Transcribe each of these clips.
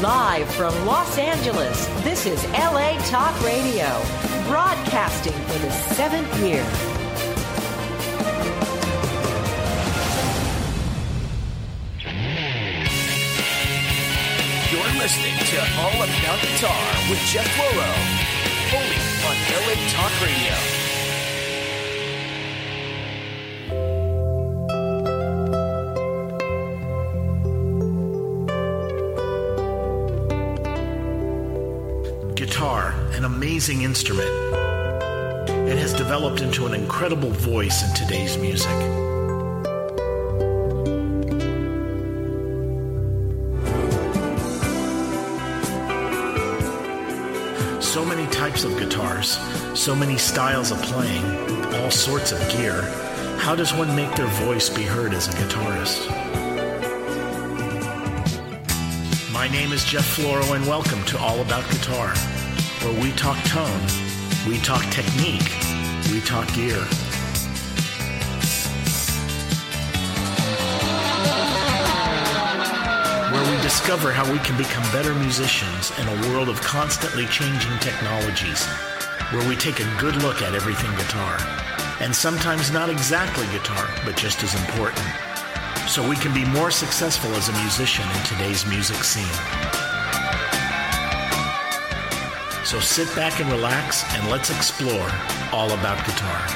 Live from Los Angeles, this is LA Talk Radio, broadcasting for the seventh year. You're listening to All About Guitar with Jeff Floro, only on LA Talk Radio. Amazing instrument. It has developed into an incredible voice in today's music. So many types of guitars, so many styles of playing, all sorts of gear. How does one make their voice be heard as a guitarist? My name is Jeff Floro, and welcome to All About Guitar, where we talk tone, we talk technique, we talk gear. Where we discover how we can become better musicians in a world of constantly changing technologies, where we take a good look at everything guitar, and sometimes not exactly guitar, but just as important so we can be more successful as a musician in today's music scene. So sit back and relax and let's explore all about guitar.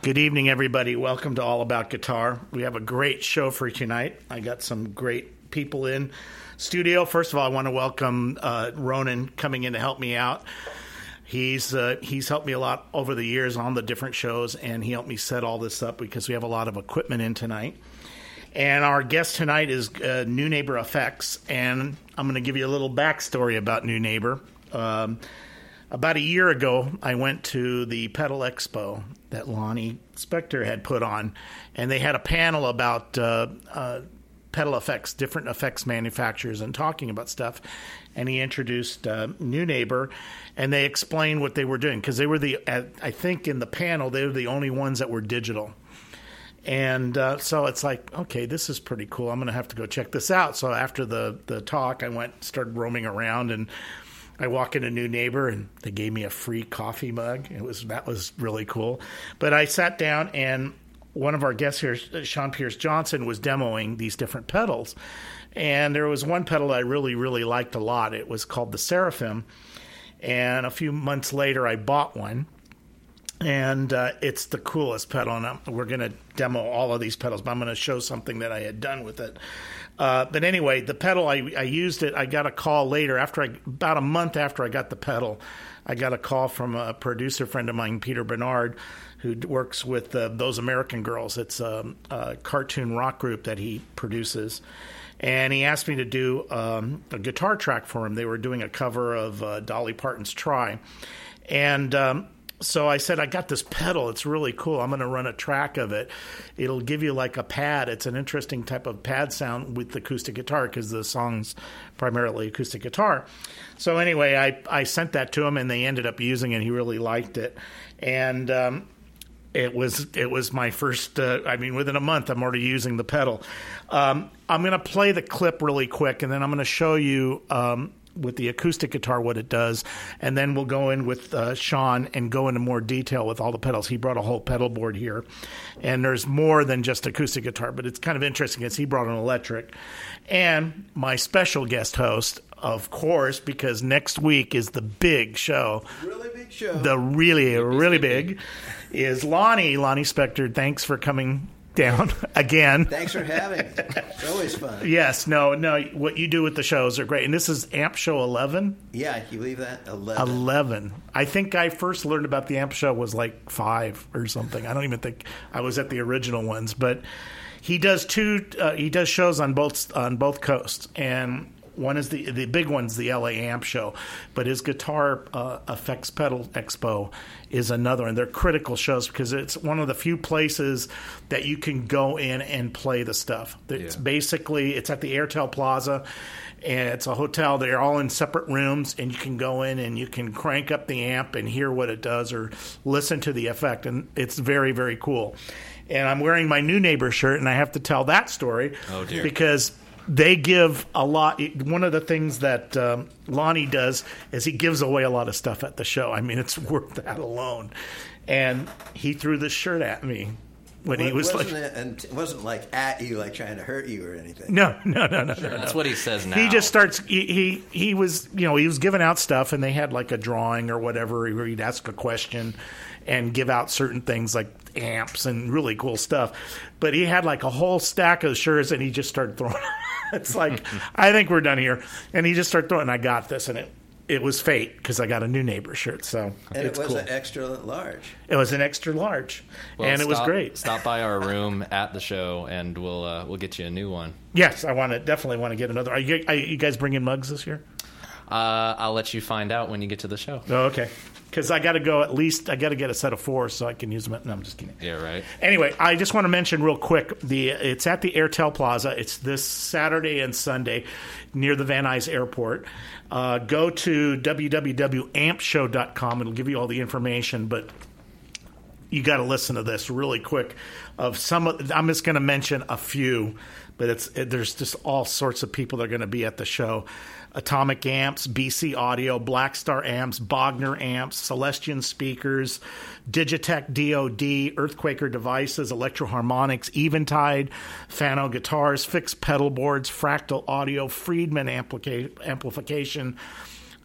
Good evening, everybody. Welcome to All About Guitar. We have a great show for you tonight. I got some great people in studio. First of all, I want to welcome uh, Ronan coming in to help me out. He's uh, he's helped me a lot over the years on the different shows, and he helped me set all this up because we have a lot of equipment in tonight. And our guest tonight is uh, Neunaber Effects, and I'm going to give you a little backstory about Neunaber. Um, about a year ago, I went to the Pedal Expo that Lonnie Spector had put on, and they had a panel about uh, uh, pedal effects, different effects manufacturers, and talking about stuff. And he introduced uh, Neunaber, and they explained what they were doing because they were the, I think, in the panel, they were the only ones that were digital. And uh, so it's like, okay, this is pretty cool. I'm going to have to go check this out. So after the the talk, I went started roaming around and. I walk in a Neunaber and they gave me a free coffee mug. It was that was really cool. But I sat down and one of our guests here, Sean Pierce Johnson, was demoing these different pedals. And there was one pedal I really, really liked a lot. It was called the Seraphim. And a few months later, I bought one. And uh, it's the coolest pedal. And I'm, we're going to demo all of these pedals, but I'm going to show something that I had done with it. Uh, but anyway, the pedal, I, I used it. I got a call later, after I, about a month after I got the pedal, I got a call from a producer friend of mine, Peter Bernard, who works with uh, those American Girls. It's a, a, cartoon rock group that he produces. And he asked me to do um, a guitar track for him. They were doing a cover of uh, Dolly Parton's Try. And um, so I said, I got this pedal. It's really cool. I'm going to run a track of it. It'll give you like a pad. It's an interesting type of pad sound with acoustic guitar because the song's primarily acoustic guitar. So anyway, I, I sent that to him and they ended up using it. He really liked it. And um, it was it was my first. Uh, I mean, within a month, I'm already using the pedal. Um, I'm going to play the clip really quick, and then I'm going to show you um, with the acoustic guitar what it does, and then we'll go in with uh, Sean and go into more detail with all the pedals. He brought a whole pedal board here, and there's more than just acoustic guitar, but it's kind of interesting because he brought an electric, and my special guest host of course, because next week is the big show. Really big show. The really, really big is Lonnie. Lonnie Spector, thanks for coming down again. Thanks for having me. It's always fun. Yes, no, no. What you do with the shows are great. And this is Amp Show 11? Yeah, can you believe that? 11. 11. I think I first learned about the Amp Show was like five or something. I don't even think I was at the original ones, but he does two. Uh, he does shows on both on both coasts, and One is the the big one's the LA Amp Show, but his Guitar uh, Effects Pedal Expo is another, and they're critical shows because it's one of the few places that you can go in and play the stuff. It's Yeah. basically it's at the Airtel Plaza. And it's a hotel. They're all in separate rooms, and you can go in and you can crank up the amp and hear what it does, or listen to the effect. And it's very, very cool. And I'm wearing my Neunaber shirt, and I have to tell that story Oh, dear. because they give a lot. One of the things that um, Lonnie does is he gives away a lot of stuff at the show. I mean, it's worth that alone. And he threw this shirt at me when he was wasn't like, it, and it wasn't like at you, like trying to hurt you or anything. "No, no, no, no, no." That's what he says now. He just starts. He, he he was you know he was giving out stuff, and they had like a drawing or whatever where he'd ask a question and give out certain things like amps and really cool stuff. But he had like a whole stack of shirts, and he just started throwing. it's like I think we're done here, and he just started throwing. I got this, and it it was fate because I got a Neunaber shirt. So And it's it was cool. an extra large. it was an extra large, Well, and it was great. Stop by our room at the show, and we'll uh, we'll get you a new one. Yes, I want to definitely want to get another. Are you, are you guys bringing mugs this year? Uh, I'll let you find out when you get to the show. Oh, okay. Because I got to go at least. I got to get a set of four so I can use them. At, no, I'm just kidding. Yeah, right. Anyway, I just want to mention real quick the it's at the Airtel Plaza. It's this Saturday and Sunday near the Van Nuys Airport. Uh, go to www.ampshow.com. It'll give you all the information, but you got to listen to this really quick. Of some, of, I'm just going to mention a few, but it's it, there's just all sorts of people that are going to be at the show. Atomic Amps, BC Audio, Black Star Amps, Bogner Amps, Celestion Speakers, Digitech DoD, Earthquaker Devices, Electro-Harmonix, Eventide, Fano Guitars, Fixed Pedal Boards, Fractal Audio, Friedman amplica- Amplification,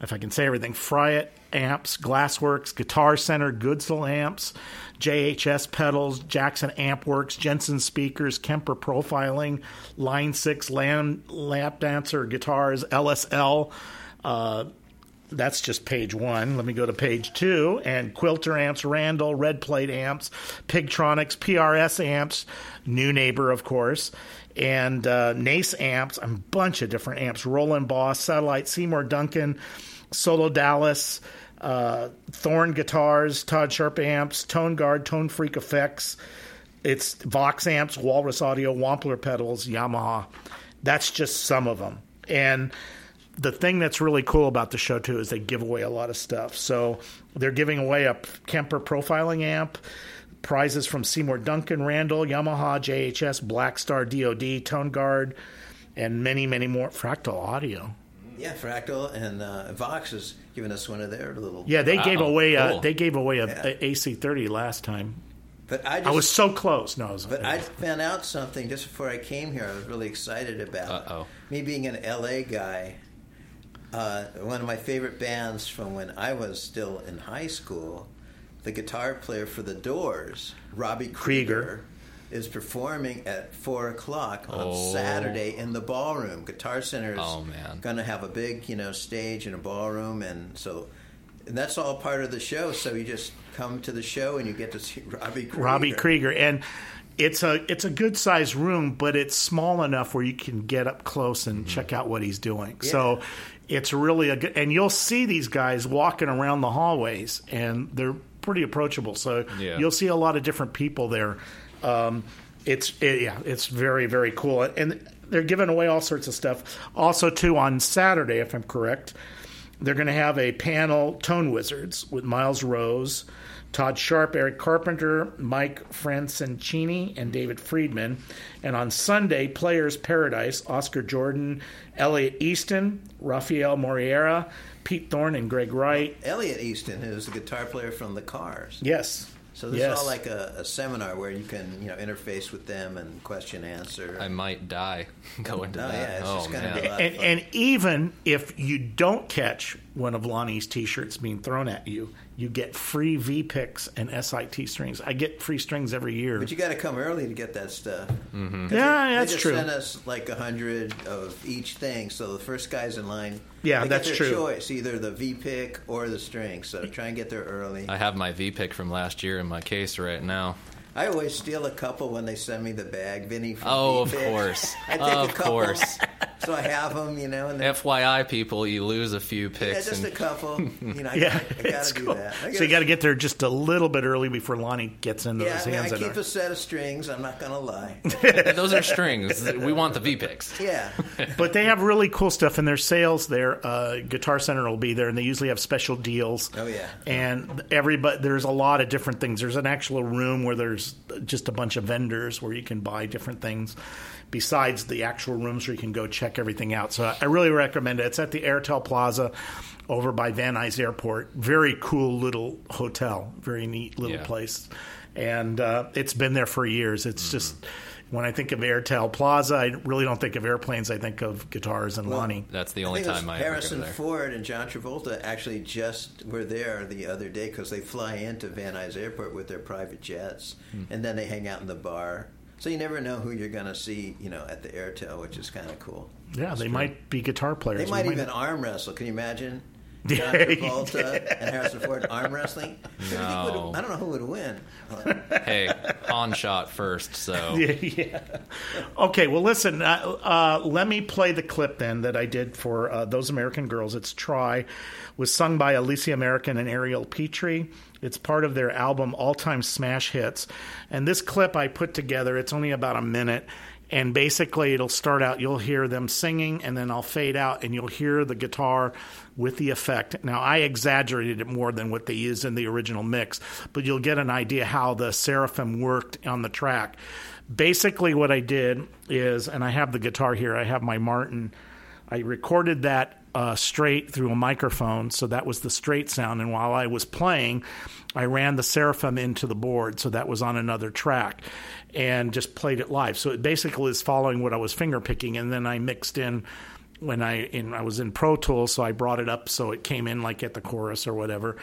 if I can say everything, Fryette amps, Glassworks, Guitar Center, Goodsell amps, JHS pedals, Jackson amp works, Jensen speakers, Kemper profiling, Line 6 lamp, lap dancer guitars, LSL. Uh, that's just page one. Let me go to page two. And Quilter amps, Randall, Red Plate amps, Pigtronix, PRS amps, Neunaber, of course, and uh, Nace amps, a bunch of different amps, Roland Boss, Satellite, Seymour Duncan, Solo Dallas, uh, Thorn guitars, Todd Sharp amps, Tone Guard, Tone Freak effects. It's Vox amps, Walrus Audio, Wampler pedals, Yamaha. That's just some of them. And the thing that's really cool about the show too is they give away a lot of stuff. So they're giving away a Kemper profiling amp, prizes from Seymour Duncan, Randall, Yamaha, JHS, Blackstar, DoD, Tone Guard, and many, many more. Fractal Audio. Yeah, Fractal and uh, Vox is giving us one of their little. Yeah, they gave Wow, away a cool. they gave away a, Yeah. a AC30 last time. But I just, I was so close. No, I was. But I found out something just before I came here. I was really excited about. Uh-oh. Me being an LA guy, uh, one of my favorite bands from when I was still in high school, the guitar player for the Doors, Robbie Krieger, Krieger. Is performing at four o'clock on Oh. Saturday in the ballroom. Guitar Center is Oh, going to have a big, you know, stage and a ballroom, and so. And that's all part of the show. So you just come to the show and you get to see Robbie Krieger. Robbie Krieger, and it's a it's a good sized room, but it's small enough where you can get up close and mm-hmm. check out what he's doing. So it's really a good, and you'll see these guys walking around the hallways, and they're pretty approachable. So Yeah. you'll see a lot of different people there. Um, it's it, yeah, it's very very cool, and they're giving away all sorts of stuff. Also, too, on Saturday, if I'm correct, they're going to have a panel Tone Wizards with Miles Rose, Todd Sharp, Eric Carpenter, Mike Franceschini, and David Friedman. And on Sunday, Players Paradise, Oscar Jordan, Elliot Easton, Rafael Moreira, Pete Thorne, and Greg Wright. Elliot Easton, who's the guitar player from the Cars. Yes. So this yes. is all like a, a seminar where you can, you know, interface with them and question answer. I might die going to Oh, that. yeah, it's oh just gonna man. be and, and even if you don't catch one of Lonnie's T-shirts being thrown at you, you get free V picks and SIT strings. I get free strings every year. but you got to come early to get that stuff. Mm-hmm. Yeah, they, that's they just true. Send us like a hundred of each thing, so the first guys in line. Yeah, they that's get their true. Choice either the V pick or the string. So try and get there early. I have my V pick from last year in my case right now. I always steal a couple when they send me the bag, Vinny. From Oh, of V-Pick. course. I take Of a couple, course. So I have them, you know, and then, FYI, people, you lose a few picks. yeah, picks. just a couple. You know, I, Yeah, gotta, I it's gotta do cool. that. I So you gotta- get there just a little bit early before Lonnie gets into Yeah, those I, mean, I hands. that keep are- a set of strings. I'm not gonna lie. those are strings. We want the V picks. Yeah, But they have really cool stuff in their sales. Their uh, Guitar Center will be there, and they usually have special deals. Oh, yeah. And everybody, there's a lot of different things. There's an actual room where there's just a bunch of vendors where you can buy different things. Besides the actual rooms where you can go check everything out, so I really recommend it. It's at the Airtel Plaza, over by Van Nuys Airport. Very cool little hotel, very neat little Yeah. place, and uh, it's been there for years. It's Mm-hmm. just when I think of Airtel Plaza, I really don't think of airplanes. I think of guitars and Lonnie. That's the I only think it was time I ever go Harrison there. Ford and John Travolta actually just were there the other day because they fly into Van Nuys Airport with their private jets, Hmm. and then they hang out in the bar. So you never know who you're going to see, you know, at the Airtel, which is kind of cool. Yeah, they might be guitar players. They We might even arm wrestle. Can you imagine? John Yeah, Travolta and Harrison Ford arm wrestling. Who do would- No. I don't know who would win. Hey, Han shot first, so yeah, yeah. Okay, well, listen. Uh, uh, let me play the clip then that I did for uh, those American girls. It's "Try," was sung by Alicia American and Ariel Petrie. It's part of their album All Time Smash Hits, and this clip I put together. It's only about a minute. And basically, it'll start out, you'll hear them singing, and then I'll fade out, and you'll hear the guitar with the effect. Now, I exaggerated it more than what they used in the original mix, but you'll get an idea how the Seraphim worked on the track. Basically, what I did is, and I have the guitar here, I have my Martin. I recorded that uh, straight through a microphone, so that was the straight sound. And while I was playing, I ran the Seraphim into the board, so that was on another track, and just played it live. So it basically is following what I was finger picking, and then I mixed in when I in I was in Pro Tools, so I brought it up so it came in like at the chorus or whatever,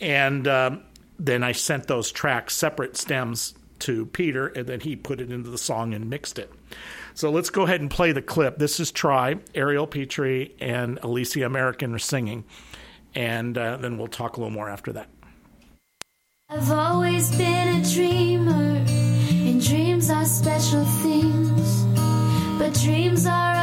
and um, then I sent those tracks separate stems to Peter, and then he put it into the song and mixed it. So let's go ahead and play the clip. This is Try. Ariel Petrie and Alicia American are singing, and uh, then we'll talk a little more after that. I've always been a dreamer, and dreams are special things. But dreams are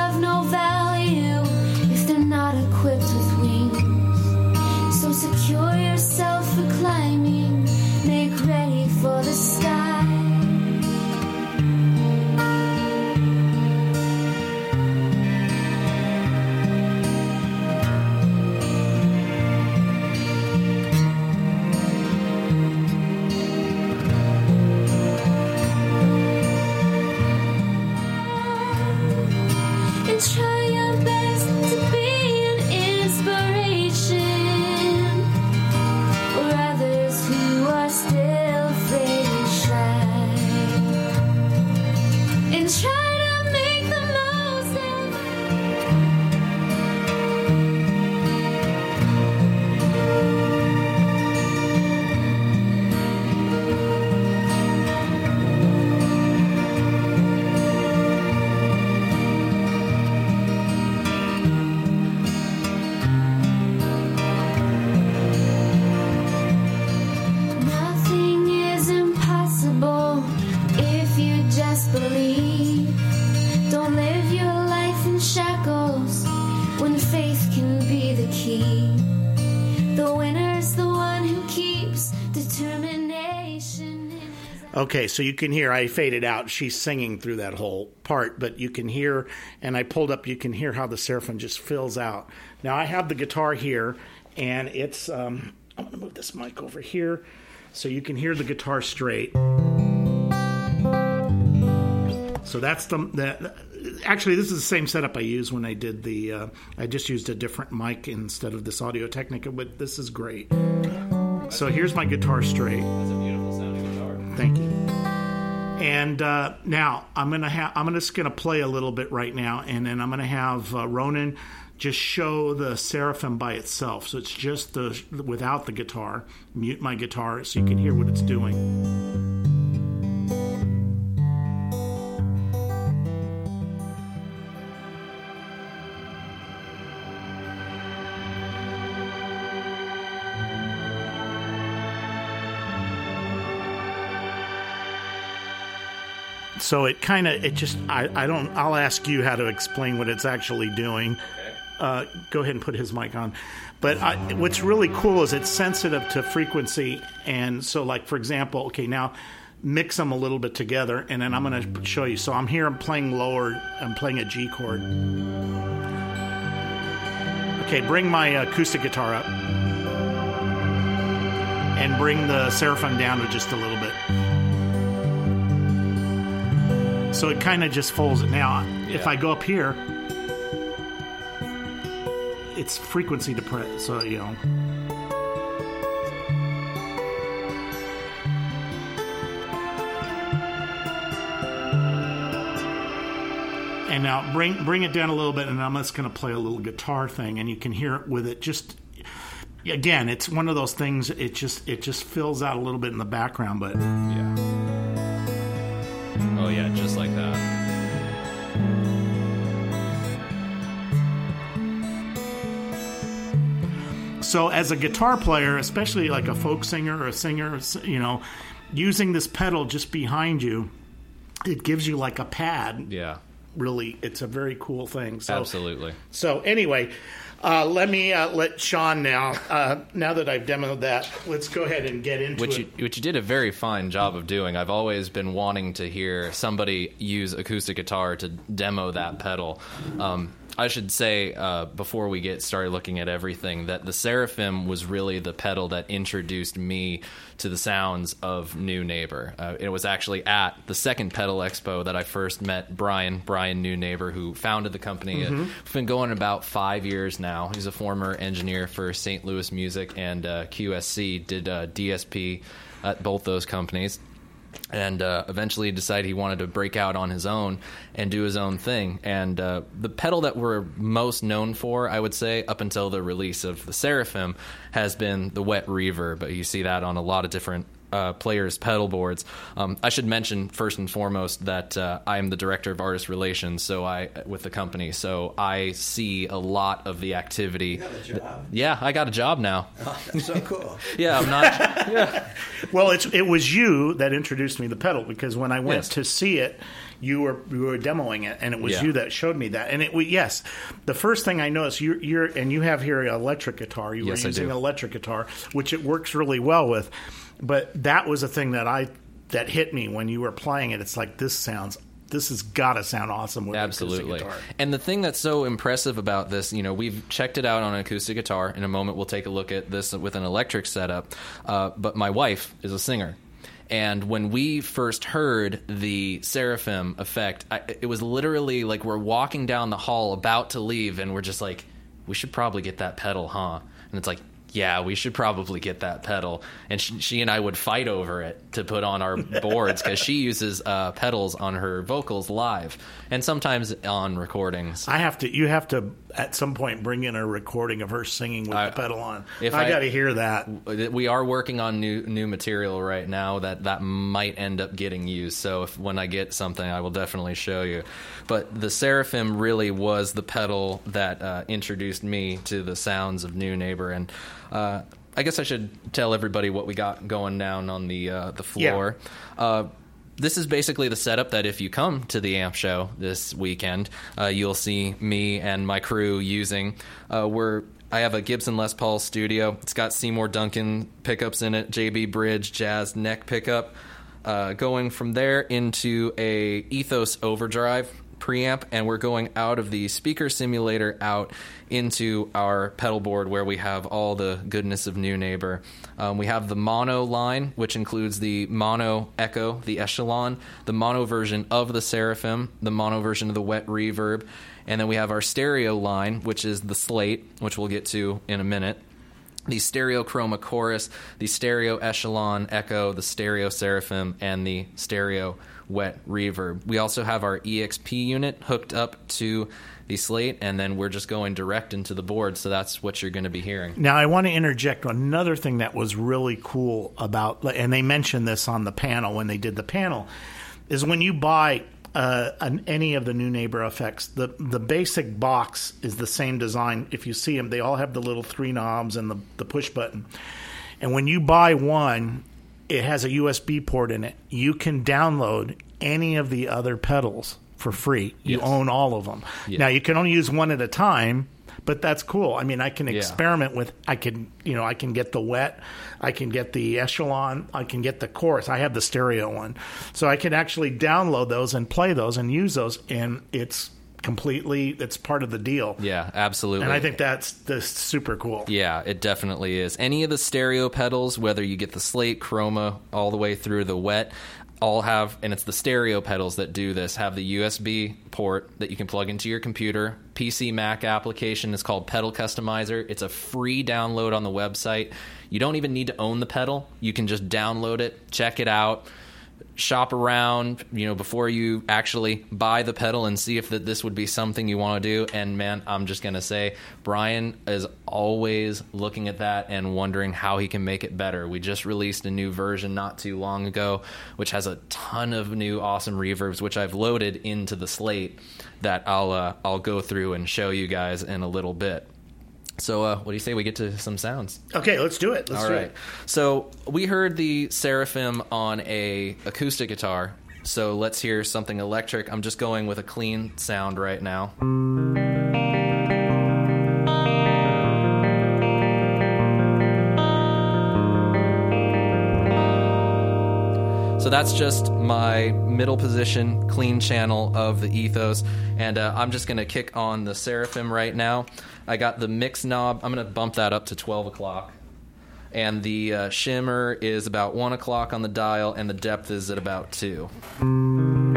when faith can be the key. The winner's the one who keeps determination. Okay, so you can hear I faded out. She's singing through that whole part, but you can hear, and I pulled up. You can hear how the seraphim just fills out. Now I have the guitar here, and it's. Um, I'm to move this mic over here, so you can hear the guitar straight. So that's the, the actually this is the same setup I used when I did the. Uh, I just used a different mic instead of this Audio Technica, but this is great. So here's my guitar straight. That's a beautiful sounding guitar. Thank you. And uh, now I'm gonna have I'm gonna just gonna play a little bit right now, and then I'm gonna have uh, Ronan just show the seraphim by itself. So it's just the without the guitar. Mute my guitar so you can hear what it's doing. So it kind of it just I, I don't I'll ask you how to explain what it's actually doing. Uh, go ahead and put his mic on. But I, what's really cool is it's sensitive to frequency, and so like for example, okay now mix them a little bit together, and then I'm going to show you. So I'm here, I'm playing lower, I'm playing a G chord. Okay, bring my acoustic guitar up, and bring the seraphim down to just a little bit. So it kind of just folds it. Now, if I go up here, it's frequency depressed. So you know. And now bring bring it down a little bit, and I'm just going to play a little guitar thing, and you can hear it with it. Just again, it's one of those things. It just it just fills out a little bit in the background, but Yeah. Yeah, just like that. So, as a guitar player, especially like a folk singer or a singer, you know, using this pedal just behind you, it gives you like a pad. Yeah. Really, it's a very cool thing. So, Absolutely. So, anyway, uh, let me uh, let Sean now. Uh, now that I've demoed that, let's go ahead and get into Which it. you, which you did a very fine job of doing. I've always been wanting to hear somebody use acoustic guitar to demo that pedal. Um, I should say uh, before we get started looking at everything that the Seraphim was really the pedal that introduced me to the sounds of Neunaber. Uh, it was actually at the second Pedal Expo that I first met Brian, Brian Neunaber, who founded the company. Uh, We've been going about five years now. He's a former engineer for St. Louis Music and uh, QSC, did uh, DSP at both those companies and uh, eventually decided he wanted to break out on his own and do his own thing. And uh, the pedal that we're most known for, I would say, up until the release of the Seraphim, has been the wet reverb. But you see that on a lot of different. Uh, players' pedal boards. Um, I should mention first and foremost that uh, I am the director of artist relations, so I with the company. So I see a lot of the activity. got a job. Yeah, I got a job now. That's so cool. Yeah, I'm not. yeah. Well, it's it was you that introduced me to the pedal because when I went Yes. to see it, you were you were demoing it, and it was Yeah. you that showed me that. And it was yes, the first thing I noticed you're, you're and you have here an electric guitar. You Yes, were using an electric guitar, which it works really well with. But that was a thing that I that hit me when you were playing it. It's like this sounds. This has got to sound awesome with Absolutely. guitar. And the thing that's so impressive about this, you know, we've checked it out on an acoustic guitar. In a moment, we'll take a look at this with an electric setup. Uh, but my wife is a singer. And when we first heard the Seraphim effect, I, it was literally like we're walking down the hall about to leave, and we're just like, we should probably get that pedal, huh? And it's like, yeah, we should probably get that pedal. And she, she and I would fight over it to put on our boards because she uses uh, pedals on her vocals live and sometimes on recordings. I have to. You have to at some point bring in a recording of her singing with I- the pedal on. if I, I- got to hear that. We are working on new new material right now that that might end up getting used. So if when I get something, I will definitely show you. But the Seraphim really was the pedal that uh, introduced me to the sounds of Neunaber, and uh, I guess I should tell everybody what we got going down on the uh, the floor. Uh, this is basically the setup that if you come to the amp show this weekend, uh, you'll see me and my crew using. Uh, we're I have a Gibson Les Paul Studio. It's got Seymour Duncan pickups in it, JB Bridge Jazz neck pickup. Uh, going from there into a Ethos Overdrive preamp, and we're going out of the speaker simulator out into our pedal board where we have all the goodness of Neunaber. Um, we have the mono line, which includes the mono echo, the echelon, the mono version of the Seraphim, the mono version of the wet reverb, and then we have our stereo line, which is the slate, which we'll get to in a minute the stereo chroma chorus, the stereo echelon echo, the stereo seraphim, and the stereo wet reverb. We also have our EXP unit hooked up to the slate, and then we're just going direct into the board, so that's what you're going to be hearing. Now, I want to interject another thing that was really cool about, and they mentioned this on the panel when they did the panel, is when you buy uh, an, any of the Neunaber effects, the the basic box is the same design. If you see them, they all have the little three knobs and the, the push button. And when you buy one, it has a USB port in it. You can download any of the other pedals for free. You Yes. own all of them. Yeah. Now you can only use one at a time, but that's cool. I mean, I can Yeah. experiment with. I can, you know, I can get the wet, I can get the echelon, I can get the chorus. I have the stereo one, so I can actually download those and play those and use those, and it's completely. It's part of the deal. Yeah, absolutely. And I think that's that's super cool. Yeah, it definitely is. Any of the stereo pedals, whether you get the slate, chroma, all the way through the wet, all have, and it's the stereo pedals that do this, have the USB port that you can plug into your computer. PC Mac application is called Pedal Customizer. It's a free download on the website. You don't even need to own the pedal. You can just download it, check it out shop around, you know, before you actually buy the pedal and see if that this would be something you want to do. And man, I'm just gonna say, Brian is always looking at that and wondering how he can make it better. We just released a new version not too long ago, which has a ton of new awesome reverbs, which I've loaded into the slate that I'll uh, I'll go through and show you guys in a little bit. So, uh, what do you say we get to some sounds? Okay, let's do it. Let's All do right. it. So we heard the Seraphim on a acoustic guitar. So let's hear something electric. I'm just going with a clean sound right now. So that's just my middle position, clean channel of the ethos. And uh, I'm just going to kick on the Seraphim right now. I got the mix knob. I'm going to bump that up to 12 o'clock. And the uh, shimmer is about 1 o'clock on the dial, and the depth is at about 2.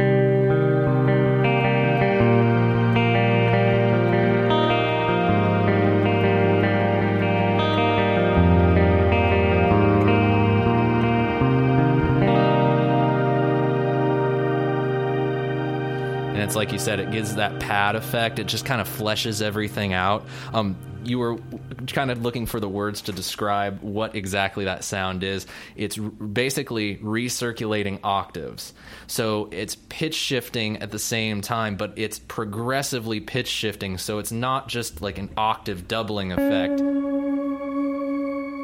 It's like you said, it gives that pad effect. It just kind of fleshes everything out. Um, you were kind of looking for the words to describe what exactly that sound is. It's basically recirculating octaves. So it's pitch shifting at the same time, but it's progressively pitch shifting. So it's not just like an octave doubling effect.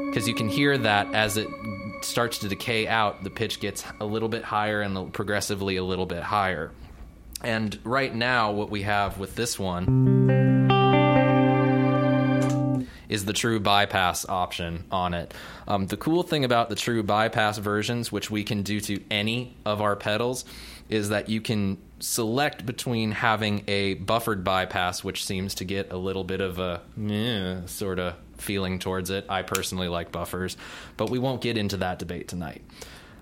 Because you can hear that as it starts to decay out, the pitch gets a little bit higher and progressively a little bit higher. And right now, what we have with this one is the true bypass option on it. Um, the cool thing about the true bypass versions, which we can do to any of our pedals, is that you can select between having a buffered bypass, which seems to get a little bit of a meh sort of feeling towards it. I personally like buffers, but we won't get into that debate tonight.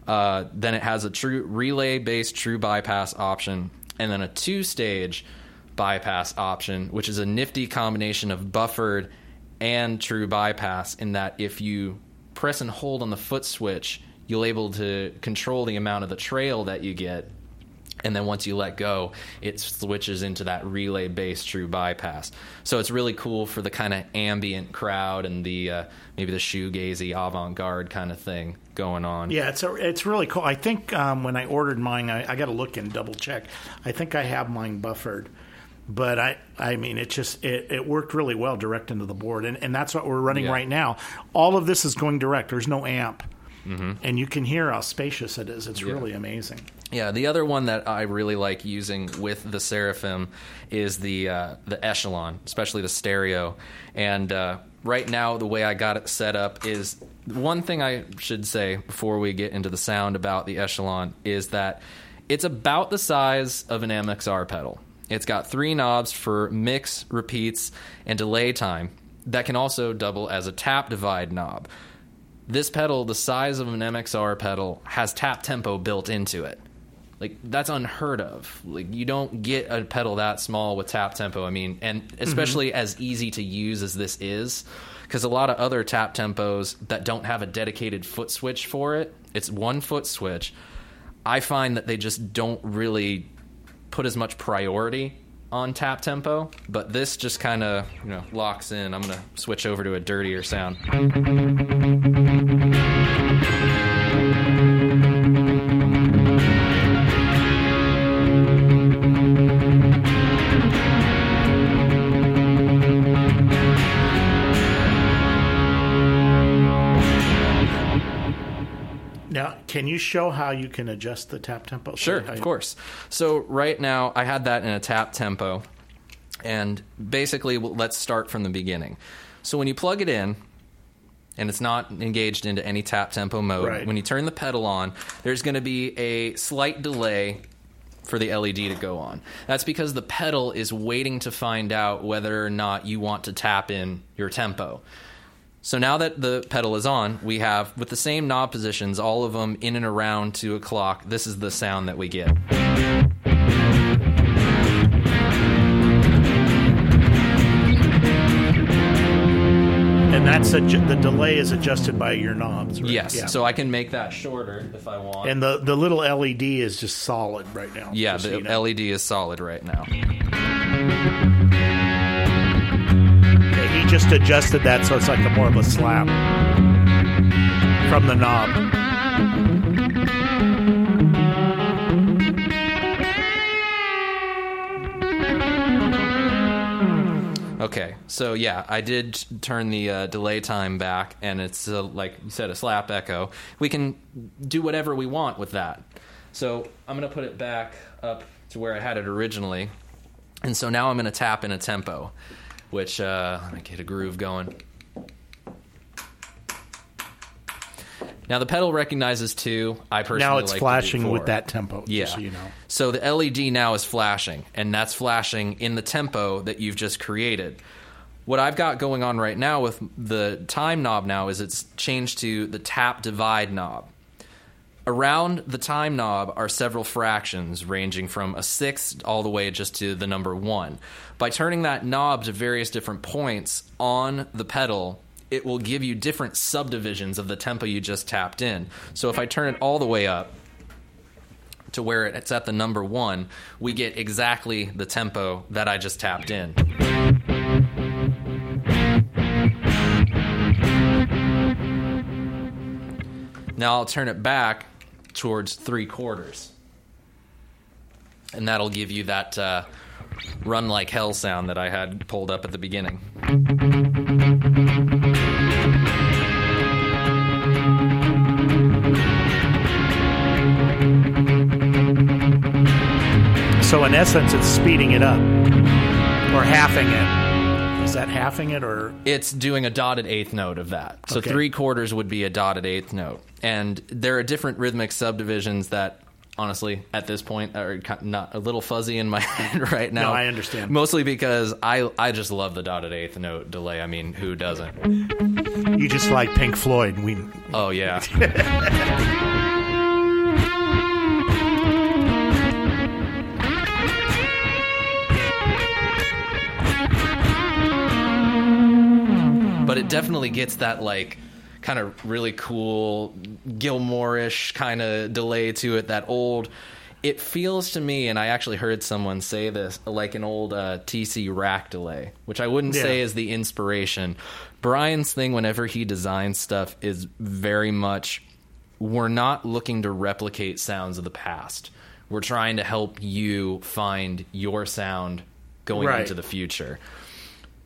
Uh, then it has a true relay based true bypass option, and then a two stage bypass option, which is a nifty combination of buffered and true bypass. In that, if you press and hold on the foot switch, you'll able to control the amount of the trail that you get. And then once you let go, it switches into that relay based true bypass. So it's really cool for the kind of ambient crowd and the uh, maybe the shoegazy avant garde kind of thing going on. Yeah, it's a, it's really cool. I think um, when I ordered mine, I, I got to look and double check. I think I have mine buffered, but I I mean it just it, it worked really well direct into the board, and and that's what we're running Yeah. right now. All of this is going direct. There's no amp, Mm-hmm. and you can hear how spacious it is. It's really amazing. Yeah, the other one that I really like using with the Seraphim is the uh, the Echelon, especially the stereo. And uh, right now, the way I got it set up is one thing I should say before we get into the sound about the Echelon is that it's about the size of an MXR pedal. It's got three knobs for mix, repeats, and delay time that can also double as a tap divide knob this pedal, the size of an MXR pedal, has tap tempo built into it. Like that's unheard of. Like you don't get a pedal that small with tap tempo. I mean, and mm-hmm. especially as easy to use as this is, because a lot of other tap tempos that don't have a dedicated foot switch for it, it's one foot switch. I find that they just don't really put as much priority on tap tempo, but this just kind of you know locks in. I'm gonna switch over to a dirtier sound. Show how you can adjust the tap tempo? Sure, of you- course. So right now, I had that in a tap tempo, and basically, let's start from the beginning. So when you plug it in, and it's not engaged into any tap tempo mode, Right. when you turn the pedal on, there's going to be a slight delay for the LED to go on. That's because the pedal is waiting to find out whether or not you want to tap in your tempo. So now that the pedal is on, we have, with the same knob positions, all of them in and around two o'clock, this is the sound that we get. And that's adju- the delay is adjusted by your knobs. Right? Yes, Yeah. so I can make that shorter if I want. and the the little LED is just solid right now. yeah, just so the you know. LED is solid right now. Just adjusted that so it's like a more of a slap from the knob. Okay, so yeah, I did turn the uh, delay time back, and it's uh, like you said, a slap echo. We can do whatever we want with that. So I'm going to put it back up to where I had it originally, and so now I'm going to tap in a tempo, which uh, let me get a groove going. Now the pedal recognizes two. I personally Now it's like flashing with that tempo. Yeah. So you know. So the LED now is flashing, and that's flashing in the tempo that you've just created. What I've got going on right now with the time knob now is it's changed to the tap divide knob. Around the time knob are several fractions ranging from a sixth all the way just to the number one. By turning that knob to various different points on the pedal, it will give you different subdivisions of the tempo you just tapped in. So if I turn it all the way up, to where it's at the number one, we get exactly the tempo that I just tapped in. Now I'll turn it back towards three quarters. And that'll give you that uh, run like hell sound that I had pulled up at the beginning. So in essence, it's speeding it up or halving it. Is that halving it or It's doing a dotted eighth note of that. So Okay. three quarters would be a dotted eighth note. And there are different rhythmic subdivisions that, honestly, at this point, are not a little fuzzy in my head right now. No, I understand. Mostly because I I just love the dotted eighth note delay. I mean, who doesn't? you just like Pink Floyd? We Oh yeah. but it definitely gets that like kind of really cool Gilmour-ish kind of delay to it. That old. It feels to me, and I actually heard someone say this, like an old uh, TC rack delay, which I wouldn't Yeah. say is the inspiration. Brian's thing, whenever he designs stuff, is very much we're not looking to replicate sounds of the past. We're trying to help you find your sound going Right. into the future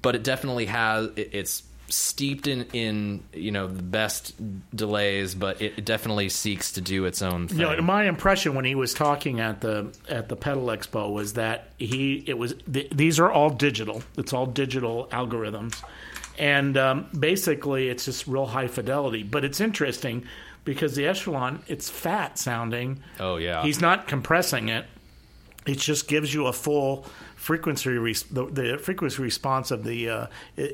but it definitely has it, it's steeped in in you know the best delays but it, it definitely seeks to do its own thing You know, my impression when he was talking at the at the pedal expo was that he it was th- these are all digital. It's all digital algorithms, and um, basically it's just real high fidelity. But it's interesting because the echelon it's fat sounding. Oh, yeah. he's not compressing it. It just gives you a full frequency res- the, the frequency response of the uh,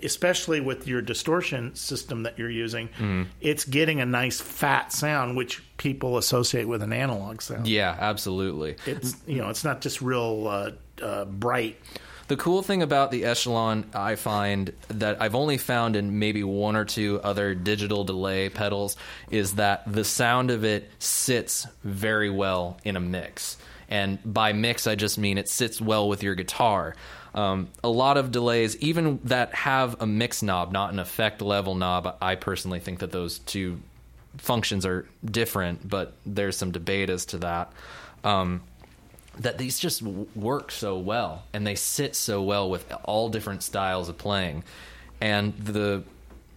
especially with your distortion system that you're using Mm-hmm. it's getting a nice fat sound which people associate with an analog sound yeah absolutely it's you know it's not just real uh, uh, bright The cool thing about the Echelon, I find that I've only found in maybe one or two other digital delay pedals, is that the sound of it sits very well in a mix. And by mix, I just mean it sits well with your guitar. Um, a lot of delays, even that have a mix knob, not an effect level knob, I personally think that those two functions are different, but there's some debate as to that. Um, that these just work so well and they sit so well with all different styles of playing and the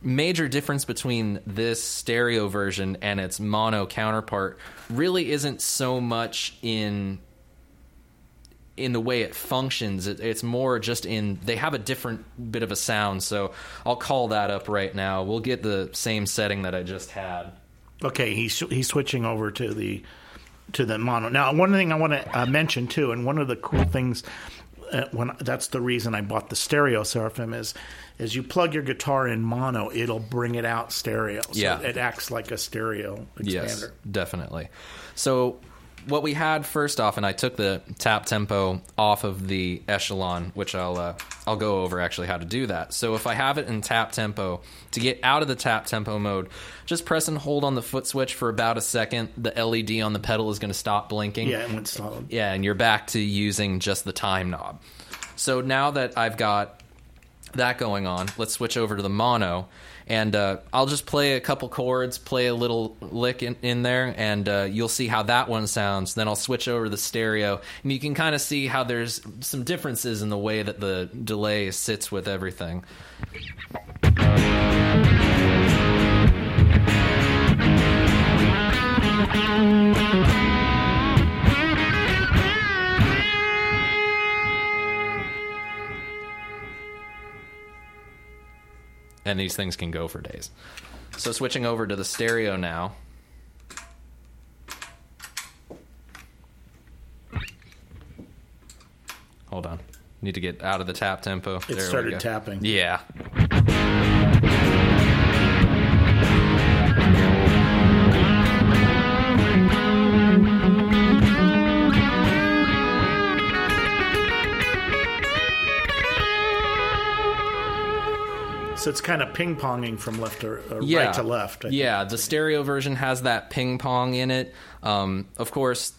major difference between this stereo version and its mono counterpart really isn't so much in in the way it functions. It, it's more just in they have a different bit of a sound. So I'll call that up right now. We'll get the same setting that I just had. Okay, he's he's switching over to the to the mono. Now, one thing I want to uh, mention too, and one of the cool things uh, when that's the reason I bought the stereo Seraphim is is you plug your guitar in mono, it'll bring it out stereo. So Yeah. it acts like a stereo expander. Yes, definitely. So what we had first off, and I took the tap tempo off of the echelon, which I'll uh, I'll go over actually how to do that. So if I have it in tap tempo, to get out of the tap tempo mode, just press and hold on the foot switch for about a second. The LED on the pedal is going to stop blinking. Yeah, it went solid. Yeah, and you're back to using just the time knob. So now that I've got that going on, let's switch over to the mono. And uh, I'll just play a couple chords, play a little lick in, in there, and uh, you'll see how that one sounds. Then I'll switch over to the stereo, and you can kind of see how there's some differences in the way that the delay sits with everything. And these things can go for days. So switching over to the stereo now. Hold on. Need to get out of the tap tempo. It There we started go. tapping. Yeah. So it's kind of ping ponging from left to uh, yeah. right to left. I think. Yeah, the stereo version has that ping pong in it. Um, of course,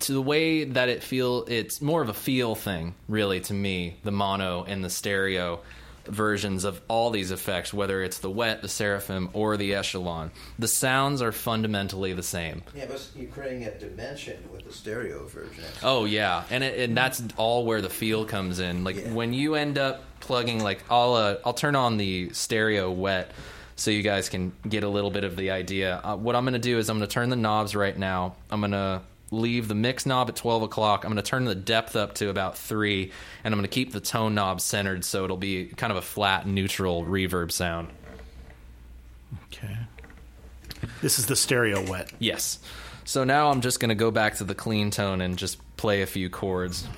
to the way that it feel, it's more of a feel thing, really, to me. The mono and the stereo versions of all these effects, whether it's the wet, the seraphim, or the echelon, the sounds are fundamentally the same. Yeah, but you're creating a dimension with the stereo version. Oh yeah, and it, and that's all where the feel comes in. Like Yeah. when you end up plugging, like I'll uh, I'll turn on the stereo wet so you guys can get a little bit of the idea. Uh, what I'm going to do is I'm going to turn the knobs right now. I'm going to leave the mix knob at 12 o'clock. I'm going to turn the depth up to about three, and I'm going to keep the tone knob centered so it'll be kind of a flat, neutral reverb sound. Okay. This is the stereo wet. Yes. So now I'm just going to go back to the clean tone and just play a few chords.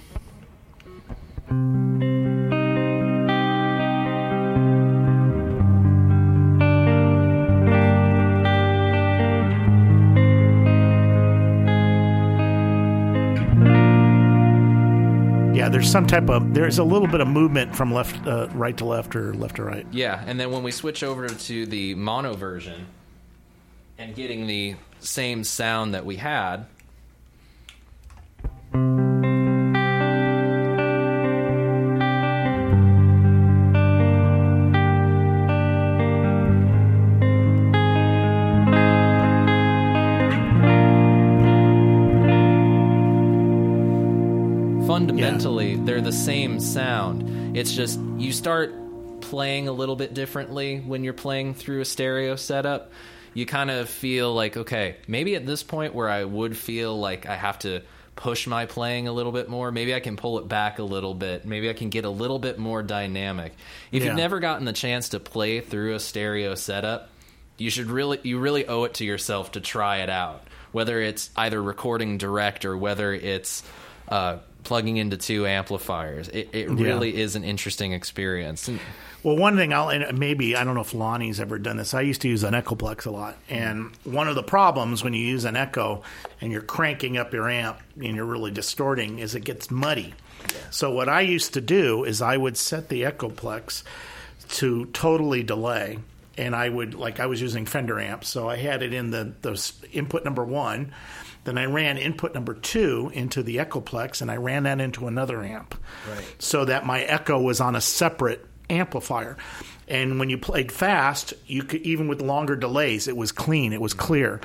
Yeah, there's some type of there's a little bit of movement from left uh, right to left or left to right. Yeah, and then when we switch over to the mono version and getting the same sound that we had, the same sound. It's just you start playing a little bit differently when you're playing through a stereo setup. You kind of feel like, okay, maybe at this point where I would feel like I have to push my playing a little bit more, maybe I can pull it back a little bit. Maybe I can get a little bit more dynamic. If Yeah. you've never gotten the chance to play through a stereo setup, you should really you really owe it to yourself to try it out whether it's either recording direct or whether it's uh, plugging into two amplifiers it, it Yeah. really is an interesting experience Well, one thing I'll and maybe I don't know if Lonnie's ever done this. I used to use an Echoplex a lot, and one of the problems when you use an Echo and you're cranking up your amp and you're really distorting is it gets muddy. So what I used to do is I would set the Echoplex to totally delay, and I would like I was using Fender amps, so I had it in the the input number one. Then I ran input number two into the Echoplex, and I ran that into another amp, Right. so that my Echo was on a separate amplifier. And when you played fast, you could even with longer delays, it was clean, it was mm-hmm. clear.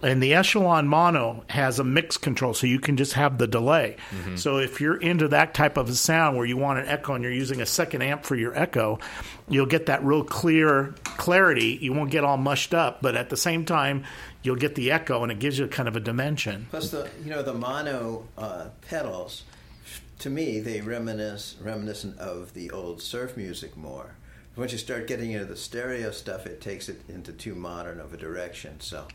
And the Echelon Mono has a mix control, so you can just have the delay. Mm-hmm. So if you're into that type of a sound where you want an echo and you're using a second amp for your echo, you'll get that real clear clarity. You won't get all mushed up, but at the same time, you'll get the echo, and it gives you kind of a dimension. Plus, the you know the mono uh, pedals, to me, they reminisce reminiscent of the old surf music more. Once you start getting into the stereo stuff, it takes it into too modern of a direction. So,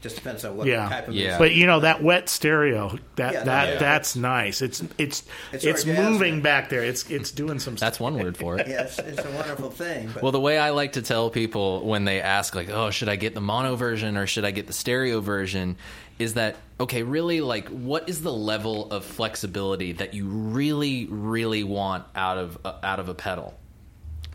just depends on what Yeah. type of Yeah. music. But you know that wet stereo, that Yeah, that yeah. that's nice. It's it's it's, It's orgasmic. moving back there. It's it's doing some. That's one word for it. yes, it's, it's a wonderful thing. But Well, the way I like to tell people when they ask, like, oh, should I get the mono version or should I get the stereo version, is that, okay, really, like, what is the level of flexibility that you really, really want out of, uh, out of a pedal?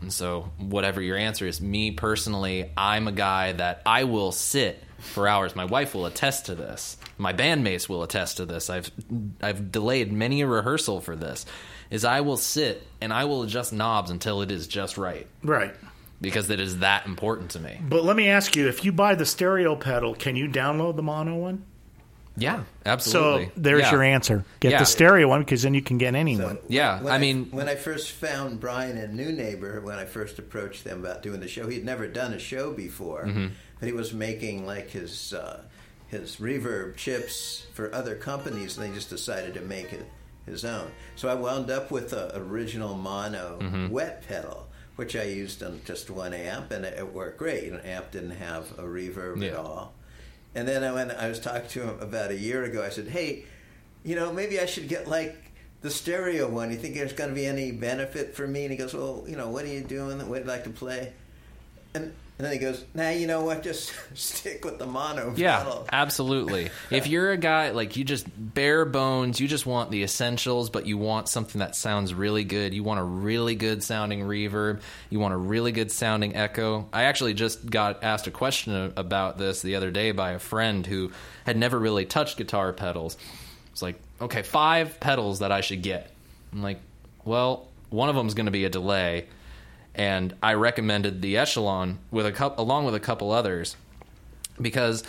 And so, whatever your answer is, me personally, I'm a guy that I will sit for hours. My wife will attest to this. My bandmates will attest to this. I've I've delayed many a rehearsal for this. Is I will sit and I will adjust knobs until it is just right right. because it is that important to me. But let me ask you: if you buy the stereo pedal, can you download the mono one? Yeah, absolutely. So there's Yeah. your answer. Get Yeah. the stereo one because then you can get anyone. So, Yeah, when I mean- when I first found Brian in Neunaber, when I first approached them about doing the show, he'd never done a show before, Mm-hmm. but he was making like his uh, his reverb chips for other companies, and they just decided to make it his own. So I wound up with a original mono Mm-hmm. wet pedal. Which I used on just one amp, and it, it worked great. An amp didn't have a reverb at all. And then I- when I was talking to him about a year ago, I said, "Hey, you know, maybe I should get like the stereo one. You think there's going to be any benefit for me?" And he goes, "Well, you know, what are you doing? What do you like to play?" And, and then he goes, "Nah, you know what? Just stick with the mono Yeah, absolutely. if you're a guy like you just bare bones, you just want the essentials, but you want something that sounds really good. You want a really good sounding reverb. You want a really good sounding echo. I actually just got asked a question about this the other day by a friend who had never really touched guitar pedals. It's like, okay, five pedals that I should get. I'm like, well, one of them's going to be a delay, and I recommended the Echelon with a couple, along with a couple others because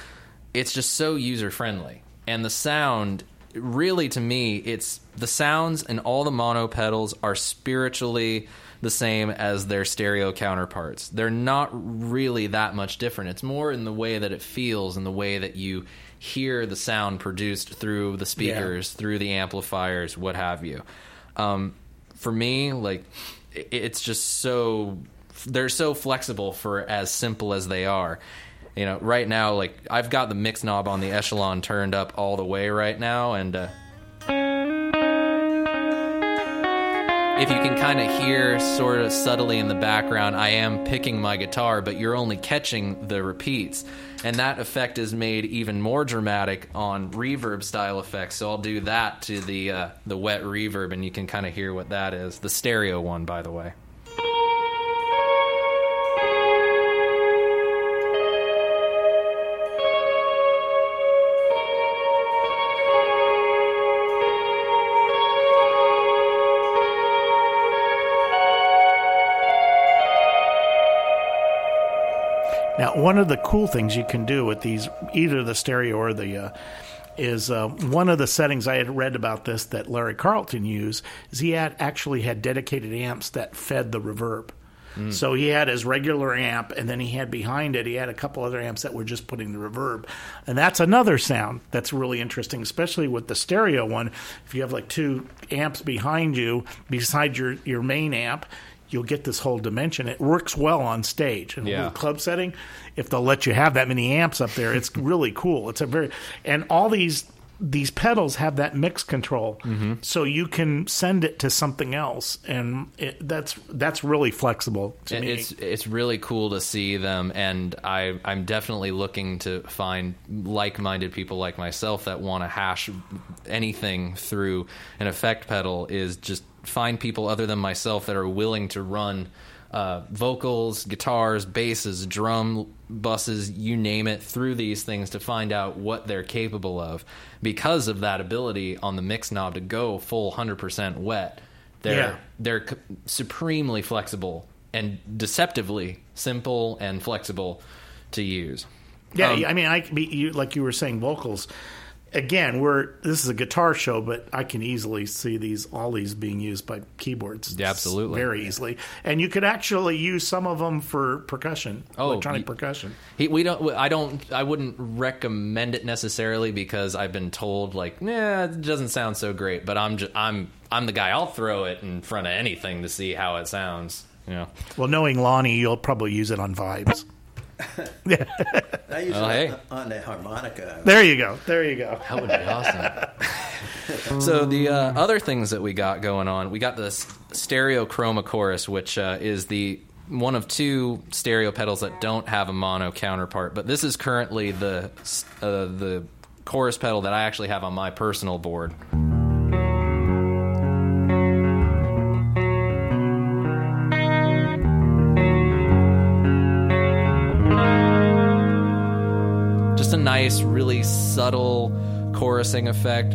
it's just so user friendly and the sound really to me it's the sounds and all the mono pedals are spiritually the same as their stereo counterparts. They're not really that much different. It's more in the way that it feels and the way that you hear the sound produced through the speakers through the amplifiers what have you. Um, for me like it's just so they're so flexible for as simple as they are. You know right now like i've got the mix knob on the echelon turned up all the way right now and uh, if you can kind of hear sort of subtly in the background i am picking my guitar but you're only catching the repeats and that effect is made even more dramatic on reverb style effects. So i'll do that to the uh, the wet reverb and you can kind of hear what that is. The stereo one by the way one of the cool things you can do with these, either the stereo or the, uh, is uh, one of the settings I had read about this that Larry Carlton used is he had actually had dedicated amps that fed the reverb. So he had his regular amp, and then he had behind it, he had a couple other amps that were just putting the reverb. And that's another sound that's really interesting, especially with the stereo one. If you have like two amps behind you, beside your, your main amp, you'll get this whole dimension. It works well on stage. In a Yeah. little club setting, if they'll let you have that many amps up there, it's really cool. It's a very and all these these pedals have that mix control, mm-hmm. so you can send it to something else, and it, that's that's really flexible to me. It's it's really cool to see them, and I I'm definitely looking to find like-minded people like myself that want to hash anything through an effect pedal. Is just find people other than myself that are willing to run uh, vocals, guitars, basses, drum, buses, you name it, through these things to find out what they're capable of. Because of that ability on the mix knob to go full 100% wet, they're Yeah. they're supremely flexible and deceptively simple and flexible to use. Yeah, Um, I mean, I you, like you were saying vocals. Again, we're this is a guitar show, but I can easily see these all these being used by keyboards. Yeah, absolutely. very easily, and you could actually use some of them for percussion, Oh, electronic ye- percussion. He, we don't. I don't. I wouldn't recommend it necessarily because I've been told like, nah, it doesn't sound so great. But I'm just, I'm I'm the guy. I'll throw it in front of anything to see how it sounds. You know. Well, knowing Lonnie, you'll probably use it on vibes. I use Oh, it hey. on, on the harmonica. There you go. There you go. That would be awesome. so the uh, other things that we got going on, we got this stereo chroma chorus, which uh, is the one of two stereo pedals that don't have a mono counterpart. But this is currently the uh, the chorus pedal that I actually have on my personal board. Nice, really subtle chorusing effect.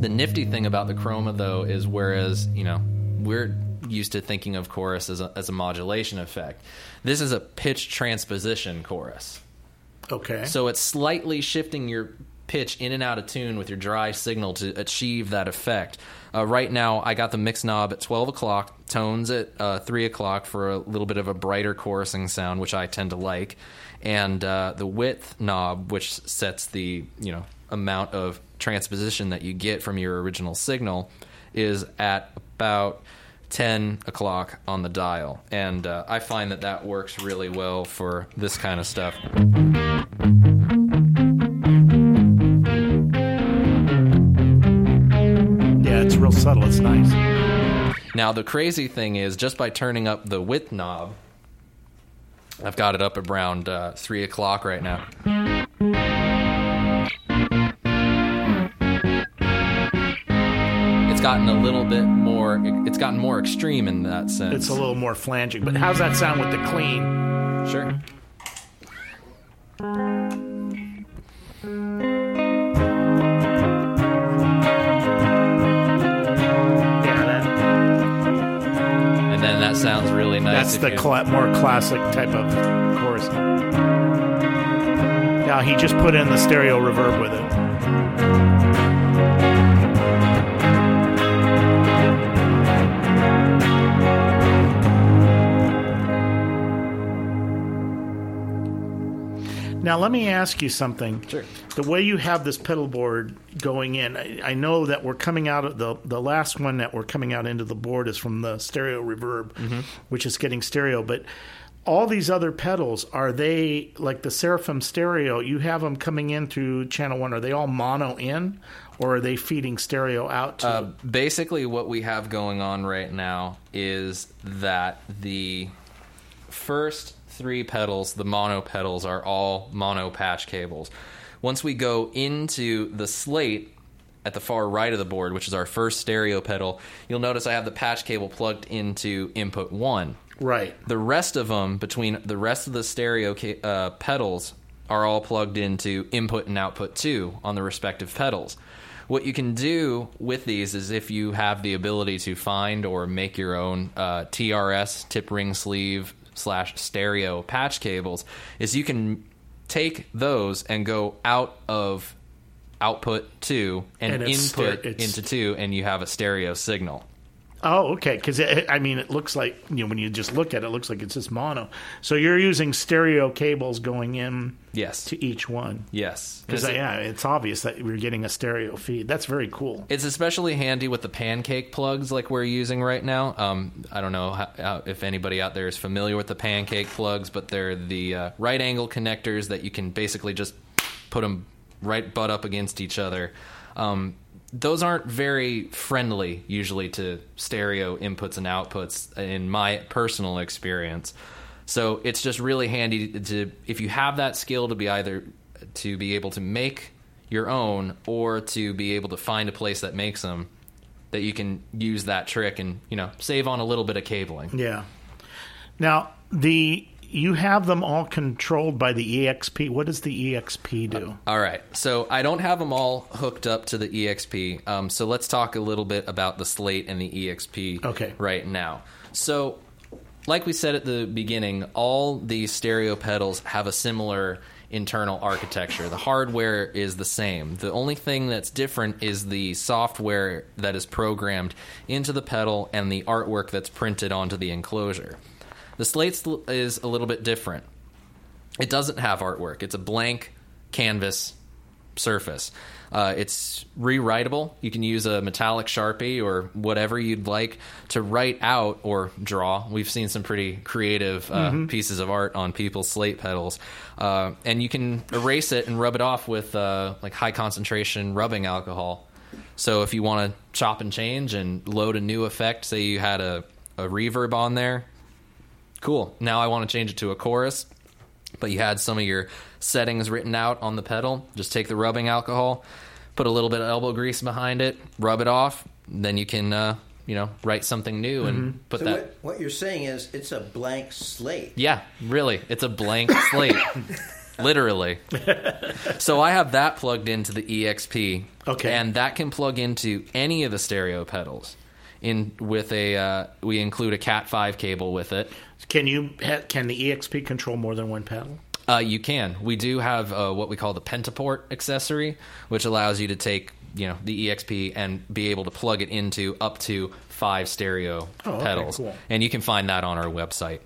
The nifty thing about the chroma, though, is whereas you know we're used to thinking of chorus as a, as a modulation effect, this is a pitch transposition chorus. Okay. So it's slightly shifting your pitch in and out of tune with your dry signal to achieve that effect. Uh, right now, I got the mix knob at 12 o'clock, tones at uh, 3 o'clock for a little bit of a brighter chorusing sound, which I tend to like, and uh, the width knob, which sets the you know amount of transposition that you get from your original signal, is at about 10 o'clock on the dial. And uh, I find that that works really well for this kind of stuff. Subtle. It's nice. Now, the crazy thing is, just by turning up the width knob, I've got it up around uh, 3 o'clock right now. It's gotten a little bit more, it's gotten more extreme in that sense. It's a little more flanging. But how's that sound with the clean? Sure. Sounds really nice. that's the you- cla- more classic type of chorus. Now he just put in the stereo reverb with it. Now let me ask you something. Sure. The way you have this pedal board going in, I, I know that we're coming out of the the last one that we're coming out into the board is from the stereo reverb, which is getting stereo. But all these other pedals are they like the Seraphim stereo? You have them coming in through channel one. Are they all mono in, or are they feeding stereo out to? Uh, basically, what we have going on right now is that the first three pedals, the mono pedals, are all mono patch cables. Once we go into the slate at the far right of the board, which is our first stereo pedal, you'll notice I have the patch cable plugged into input one. right. The rest of them, between the rest of the stereo ca- uh, pedals, are all plugged into input and output 2 on the respective pedals. What you can do with these is if you have the ability to find or make your own uh, TRS, tip ring sleeve slash stereo patch cables, is you can take those and go out of output 2 and, And ster- input into 2 and you have a stereo signal. Oh, okay. Because I mean, it looks like you know when you just look at it, it looks like it's just mono. So you're using stereo cables going in Yes. to each one. Yes. Because it- yeah, it's obvious that we're getting a stereo feed. That's very cool. It's especially handy with the pancake plugs like we're using right now. Um, I don't know how, how, if anybody out there is familiar with the pancake plugs, but they're the uh, right angle connectors that you can basically just put them right butt up against each other. Um, those aren't very friendly usually to stereo inputs and outputs in my personal experience. So it's just really handy to if you have that skill to be either to be able to make your own or to be able to find a place that makes them that you can use that trick and you know save on a little bit of cabling. Yeah. Now the you have them all controlled by the EXP. What does the EXP do? All right, so I don't have them all hooked up to the EXP. Um, so let's talk a little bit about the slate and the EXP. Okay. Right now, so like we said at the beginning, all the stereo pedals have a similar internal architecture. The hardware is the same. The only thing that's different is the software that is programmed into the pedal and the artwork that's printed onto the enclosure. The slate is a little bit different. It doesn't have artwork. It's a blank canvas surface. Uh, it's rewritable. You can use a metallic sharpie or whatever you'd like to write out or draw. We've seen some pretty creative uh, pieces of art on people's slate pedals, uh, and you can erase it and rub it off with uh, like high concentration rubbing alcohol. So if you want to chop and change and load a new effect, say you had a, a reverb on there, cool. Now I want to change it to a chorus but you had some of your settings written out on the pedal. Just take the rubbing alcohol, put a little bit of elbow grease behind it, rub it off. Then you can, uh, you know, write something new and put So that. what, what you're saying is it's a blank slate. Yeah, really. It's a blank slate. Literally. so I have that plugged into the EXP. Okay. And that can plug into any of the stereo pedals. In with a uh, we include a Cat 5 cable with it. Can you can the EXP control more than one pedal? Uh, you can. We do have uh, what we call the Pentaport accessory, which allows you to take you know the EXP and be able to plug it into up to five stereo Oh, okay, pedals, cool. and you can find that on our website.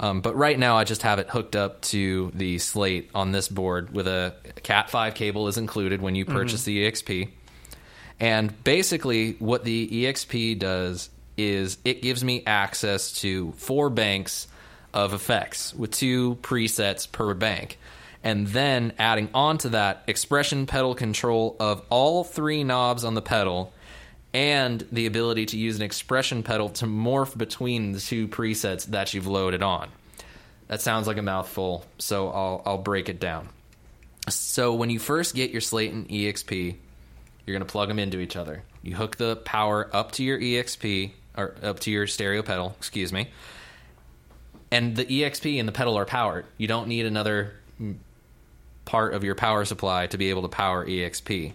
Um, but right now, I just have it hooked up to the slate on this board with a Cat five cable is included when you Mm-hmm. purchase the EXP. And basically, what the EXP does is it gives me access to four banks of effects with two presets per bank. And then adding onto that expression pedal control of all three knobs on the pedal and the ability to use an expression pedal to morph between the two presets that you've loaded on. That sounds like a mouthful, so I'll, I'll break it down. So when you first get your Slate and EXP, you're going to plug them into each other. You hook the power up to your EXP or up to your stereo pedal, excuse me. And the EXP and the pedal are powered. You don't need another part of your power supply to be able to power EXP.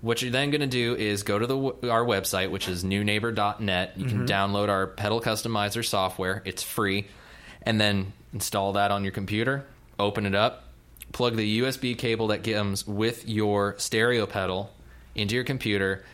What you're then going to do is go to the our website, which is neunaber.net. You can mm-hmm. download our pedal customizer software. It's free. And then install that on your computer, open it up, plug the USB cable that comes with your stereo pedal into your computer,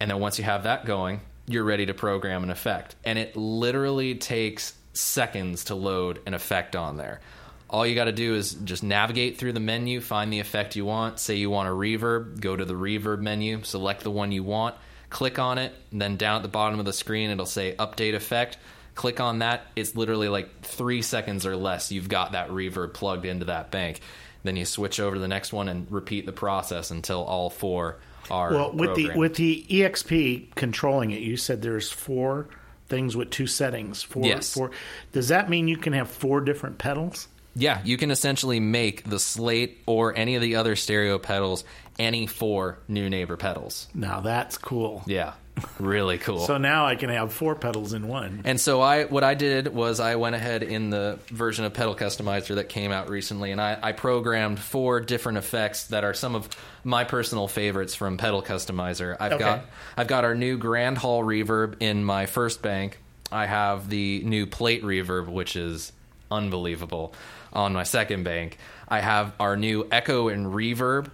and then once you have that going, you're ready to program an effect. And it literally takes seconds to load an effect on there. All you got to do is just navigate through the menu, find the effect you want. Say you want a reverb, go to the reverb menu, select the one you want, click on it, and then down at the bottom of the screen it'll say update effect. Click on that. It's literally like three seconds or less. You've got that reverb plugged into that bank. Then you switch over to the next one and repeat the process until all four are Well, with the with the EXP controlling it, you said there's four things with two settings. Four, Yes. four. Does that mean you can have four different pedals? Yeah, you can essentially make the slate or any of the other stereo pedals any four Neunaber pedals. Now that's cool. Yeah, really cool. So now I can have four pedals in one. and so I, what I did was I went ahead in the version of Pedal Customizer that came out recently, and I, I programmed four different effects that are some of my personal favorites from Pedal Customizer. I've Okay. got I've got our new Grand Hall reverb in my first bank. I have the new plate reverb, which is unbelievable, on my second bank. I have our new echo and reverb,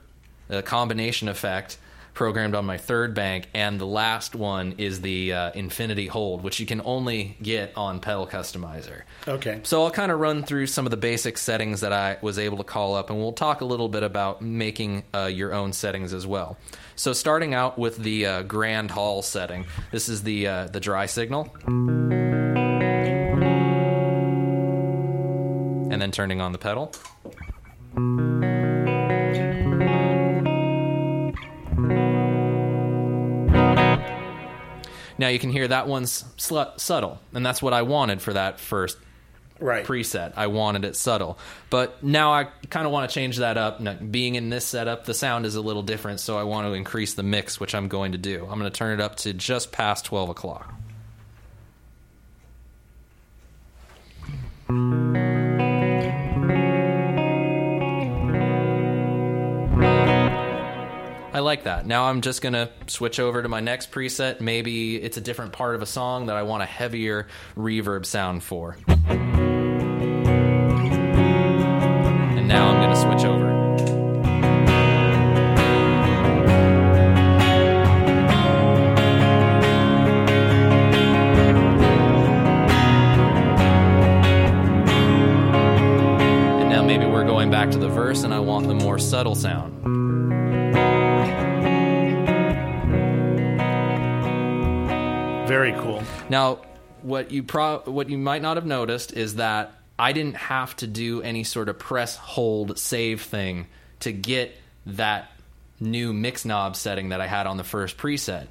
a combination effect programmed on my third bank, and the last one is the uh, Infinity Hold, which you can only get on Pedal Customizer. Okay. So I'll kind of run through some of the basic settings that I was able to call up, and we'll talk a little bit about making uh, your own settings as well. So starting out with the uh, Grand Hall setting, this is the uh, the dry signal, and then turning on the pedal. Now you can hear that one's slu- subtle, and that's what I wanted for that first Right. preset. I wanted it subtle. But now I kind of want to change that up. Now, being in this setup, the sound is a little different, so I want to increase the mix, which I'm going to do. I'm going to turn it up to just past 12 o'clock. I like that. Now I'm just going to switch over to my next preset. Maybe it's a different part of a song that I want a heavier reverb sound for. And now I'm going to switch over. And now maybe we're going back to the verse and I want the more subtle sound. Very cool. Now, what you pro- what you might not have noticed is that I didn't have to do any sort of press hold save thing to get that new mix knob setting that I had on the first preset.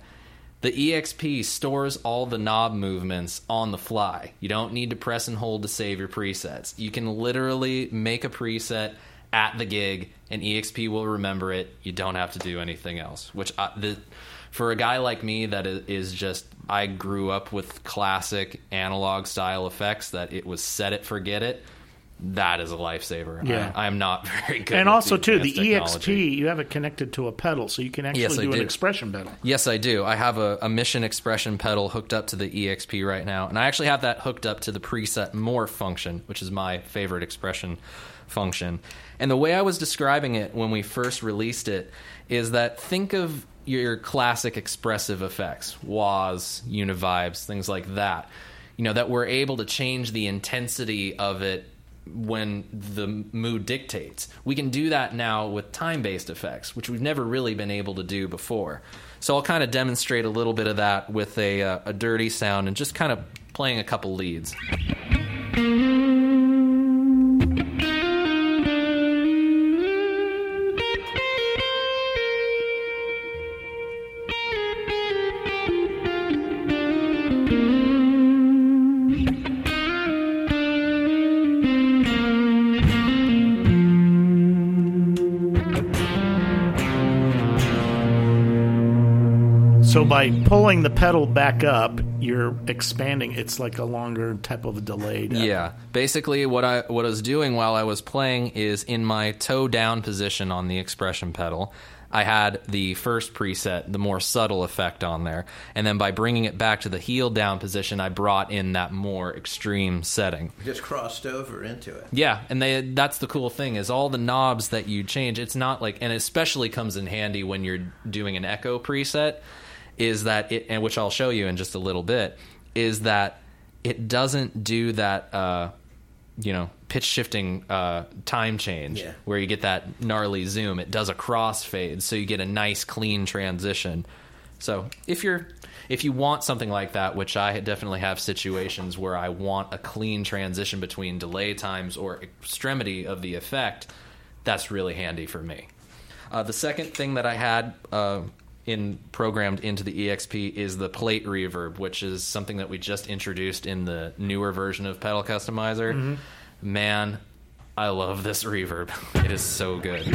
The EXP stores all the knob movements on the fly. You don't need to press and hold to save your presets. You can literally make a preset at the gig and EXP will remember it. You don't have to do anything else, which I, the for a guy like me that is just I grew up with classic analog style effects that it was set it forget it. That is a lifesaver. Yeah. I, am not very good. And also, too, the technology. EXP, you have it connected to a pedal, so you can actually Yes, I do an expression pedal. Yes, I do. I have a, a mission expression pedal hooked up to the EXP right now, and I actually have that hooked up to the preset morph function, which is my favorite expression function. And the way I was describing it when we first released it is that think of your classic expressive effects, wahs, univibes, things like that. You know, that we're able to change the intensity of it when the mood dictates. We can do that now with time based effects, which we've never really been able to do before. So I'll kind of demonstrate a little bit of that with a, uh, a dirty sound and just kind of playing a couple leads. By pulling the pedal back up, you're expanding. It's like a longer type of a delayed. Yeah. Basically what I what I was doing while I was playing is in my toe down position on the expression pedal, I had the first preset, the more subtle effect on there. And then by bringing it back to the heel down position, I brought in that more extreme setting. Just crossed over into it. Yeah, and they that's the cool thing is all the knobs that you change. It's not like, and especially comes in handy when you're doing an echo preset. Is that it? And which I'll show you in just a little bit. Is that it doesn't do that, uh, you know, pitch shifting uh, time change Yeah. where you get that gnarly zoom. It does a crossfade, so you get a nice clean transition. So if you're if you want something like that, which I definitely have situations where I want a clean transition between delay times or extremity of the effect, that's really handy for me. Uh, the second thing that I had uh, in programmed into the EXP is the plate reverb, which is something that we just introduced in the newer version of Pedal Customizer. Mm-hmm. Man, I love this reverb. It is so good.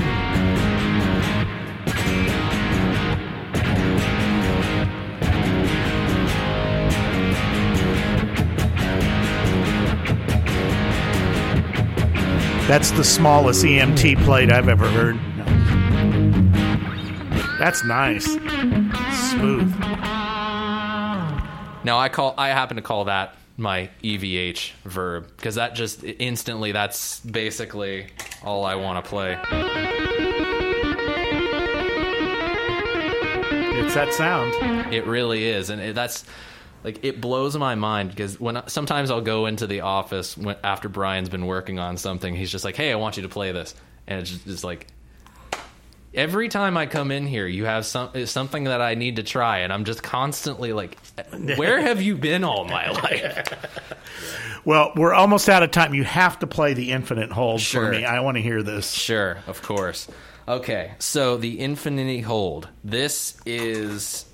That's the smallest EMT plate I've ever heard. That's nice. Smooth. Now I call I happen to call that my EVH verb because that just instantly that's basically all I want to play. It's that sound. It really is, and it, that's like it blows my mind because when sometimes I'll go into the office when, after Brian's been working on something, he's just like, "Hey, I want you to play this," and it's just, it's like every time I come in here, you have some something that I need to try, and I'm just constantly like, "Where have you been all my life?" Well, we're almost out of time. You have to play the infinite hold Sure. for me. I want to hear this. Sure, of course. Okay, so the infinity hold. This is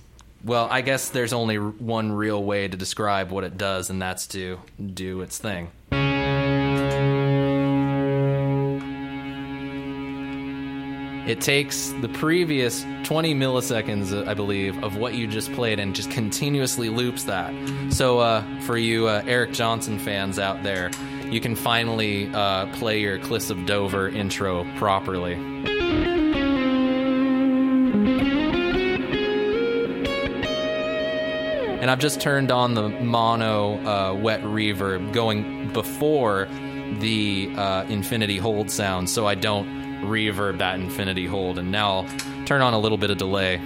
well, I guess there's only one real way to describe what it does, and that's to do its thing. It takes the previous 20 milliseconds, I believe, of what you just played and just continuously loops that. So, uh, for you uh, Eric Johnson fans out there, you can finally uh, play your Cliffs of Dover intro properly. And I've just turned on the mono uh, wet reverb going before the uh, Infinity Hold sound so I don't reverb that infinity hold. And now turn on a little bit of delay.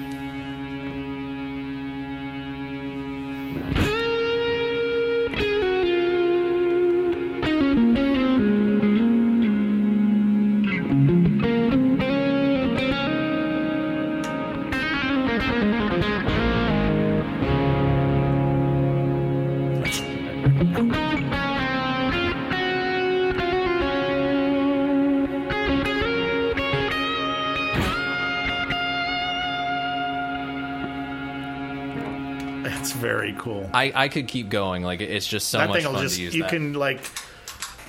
I, I could keep going. Like it's just so that much thing will fun just to use. you that. can like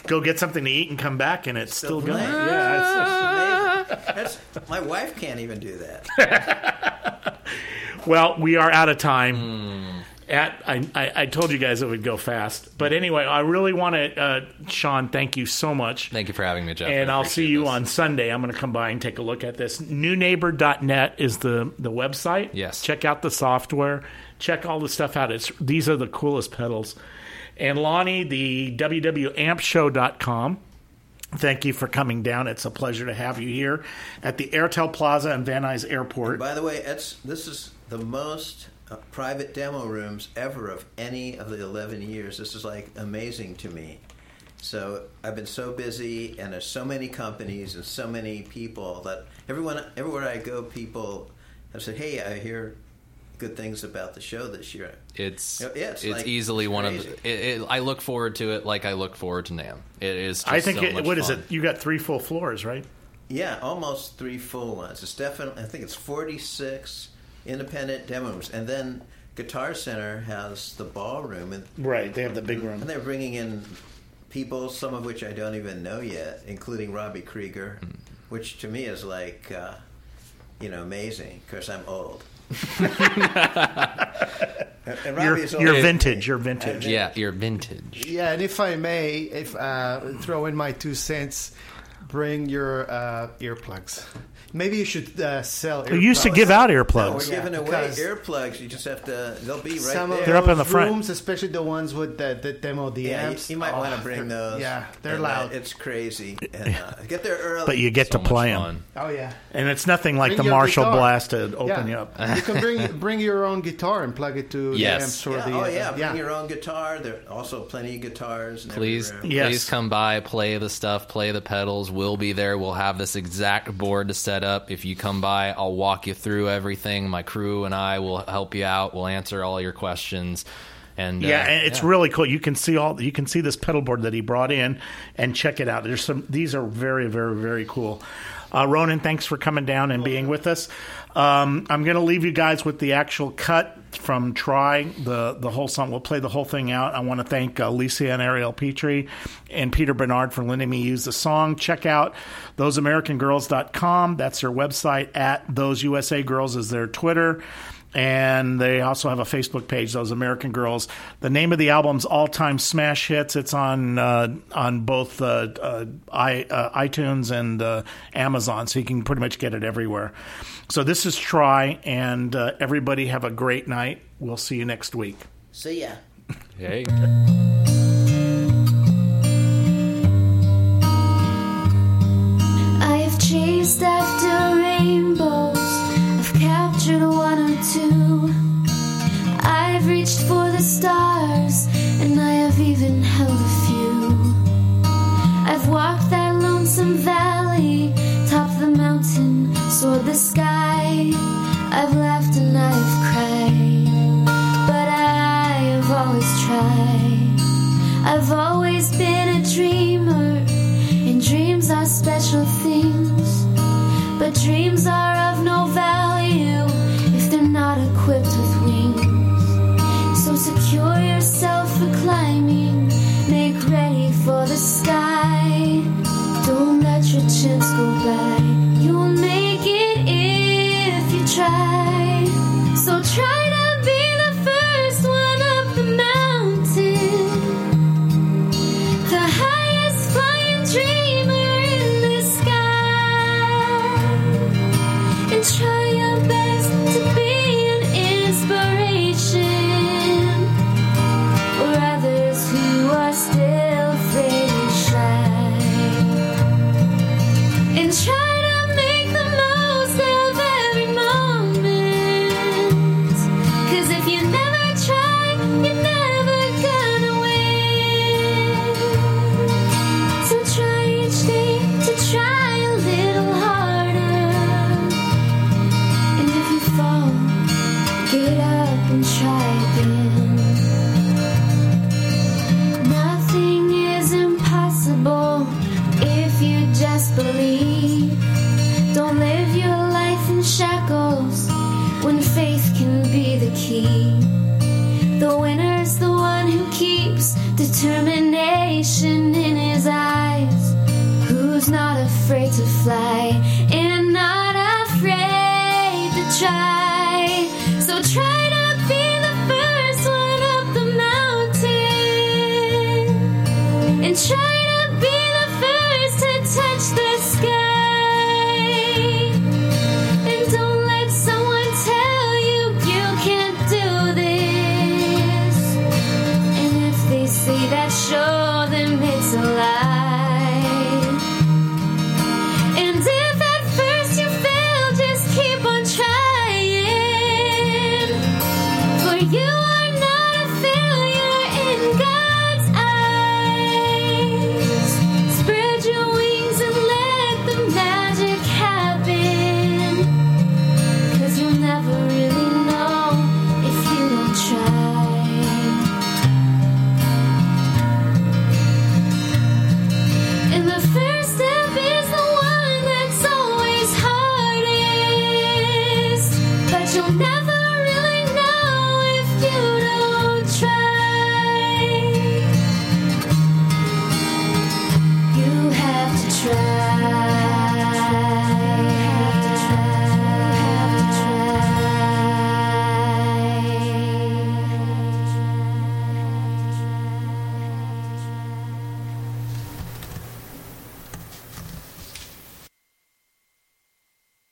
go get something to eat and come back and it's still, Still going. Yeah, it's- That's, my wife can't even do that. Well, we are out of time. Hmm. At I, I, I told you guys it would go fast, but anyway, I really want to, uh, Sean. Thank you so much, Thank you for having me, Jeff. and I I'll see you this. on Sunday. I'm going to come by and take a look at this. Neunaber.net is the the website. Yes. check out the software. Check all the stuff out. It's these are the coolest pedals. And Lonnie, the wwampshow.com. Thank you for coming down. It's a pleasure to have you here at the Airtel Plaza in Van Nuys Airport. By the way, it's, this is the most uh, private demo rooms ever of any of the 11 years. This is like amazing to me. So I've been so busy, and there's so many companies and so many people that everyone, everywhere I go, people have said, "Hey, I hear good things about the show this year." It's Yeah, it's it's, like- easily it's one crazy. of the, it, it, I look forward to it like I look forward to NAMM. It is. Just I think so it, much what is fun. it? You got three full floors, right? Yeah, almost three full ones. It's definitely, I think it's 46 independent demos, and then Guitar Center has the ballroom, and Right. They have the big room. And they're bringing in people, some of which I don't even know yet, including Robbie Krieger, which to me is like, uh, you know, amazing because I'm old. and and You're, you're vintage. You're vintage. Yeah, you're vintage. Yeah, and if I may, if uh, throw in my two cents, bring your uh, earplugs. Maybe you should uh, sell. We used to give out No, earplugs. we're giving away because- earplugs. You just have to. They'll be right Some there. of They're up in the front. rooms, especially the ones with the, the demo the yeah, you, amps. you might oh, want to bring those. Yeah, they're And, uh, loud. it's crazy. And, uh, get there early. but you get So to play them, fun. oh yeah. and it's nothing like Bring the Marshall guitar. Blast to open yeah. you up. you can bring bring your own guitar and plug it to Yes. the amps or Yeah, the. oh uh, yeah, bring your own guitar. There are also plenty of guitars. Please. Yes. please come by, play the stuff, play the pedals. We'll be there. We'll have this exact board to set up. If you come by, I'll walk you through everything. My crew and I will help you out. We'll answer all your questions. And uh, Yeah, and it's really cool. You can see all you can see this pedal board that he brought in, and check it out. There's some. These are very, very, very cool. Uh, Ronan, thanks for coming down and being with us. Um, I'm going to leave you guys with the actual cut from Try the the whole song. We'll play the whole thing out. I want to thank uh, Lisa and Ariel Petrie and Peter Bernard for letting me use the song. Check out thoseamericangirls.com. That's their website. At those USA Girls is their Twitter and they also have a Facebook page, Those American Girls. The name of the album's All Time Smash Hits. It's on uh, on both uh, uh, I, uh, iTunes and uh, Amazon, so you can pretty much get it everywhere. So this is Try, and uh, everybody have a great night. We'll see you next week. See ya. hey. I have chased after rainbows. Lonesome valley, topped the mountain, soared the sky. I've laughed and I've cried, but I have always tried. I've always been a dreamer, and dreams are special things. But dreams are of no value if they're not equipped with wings. So secure yourself for climbing, make ready for the sky. Let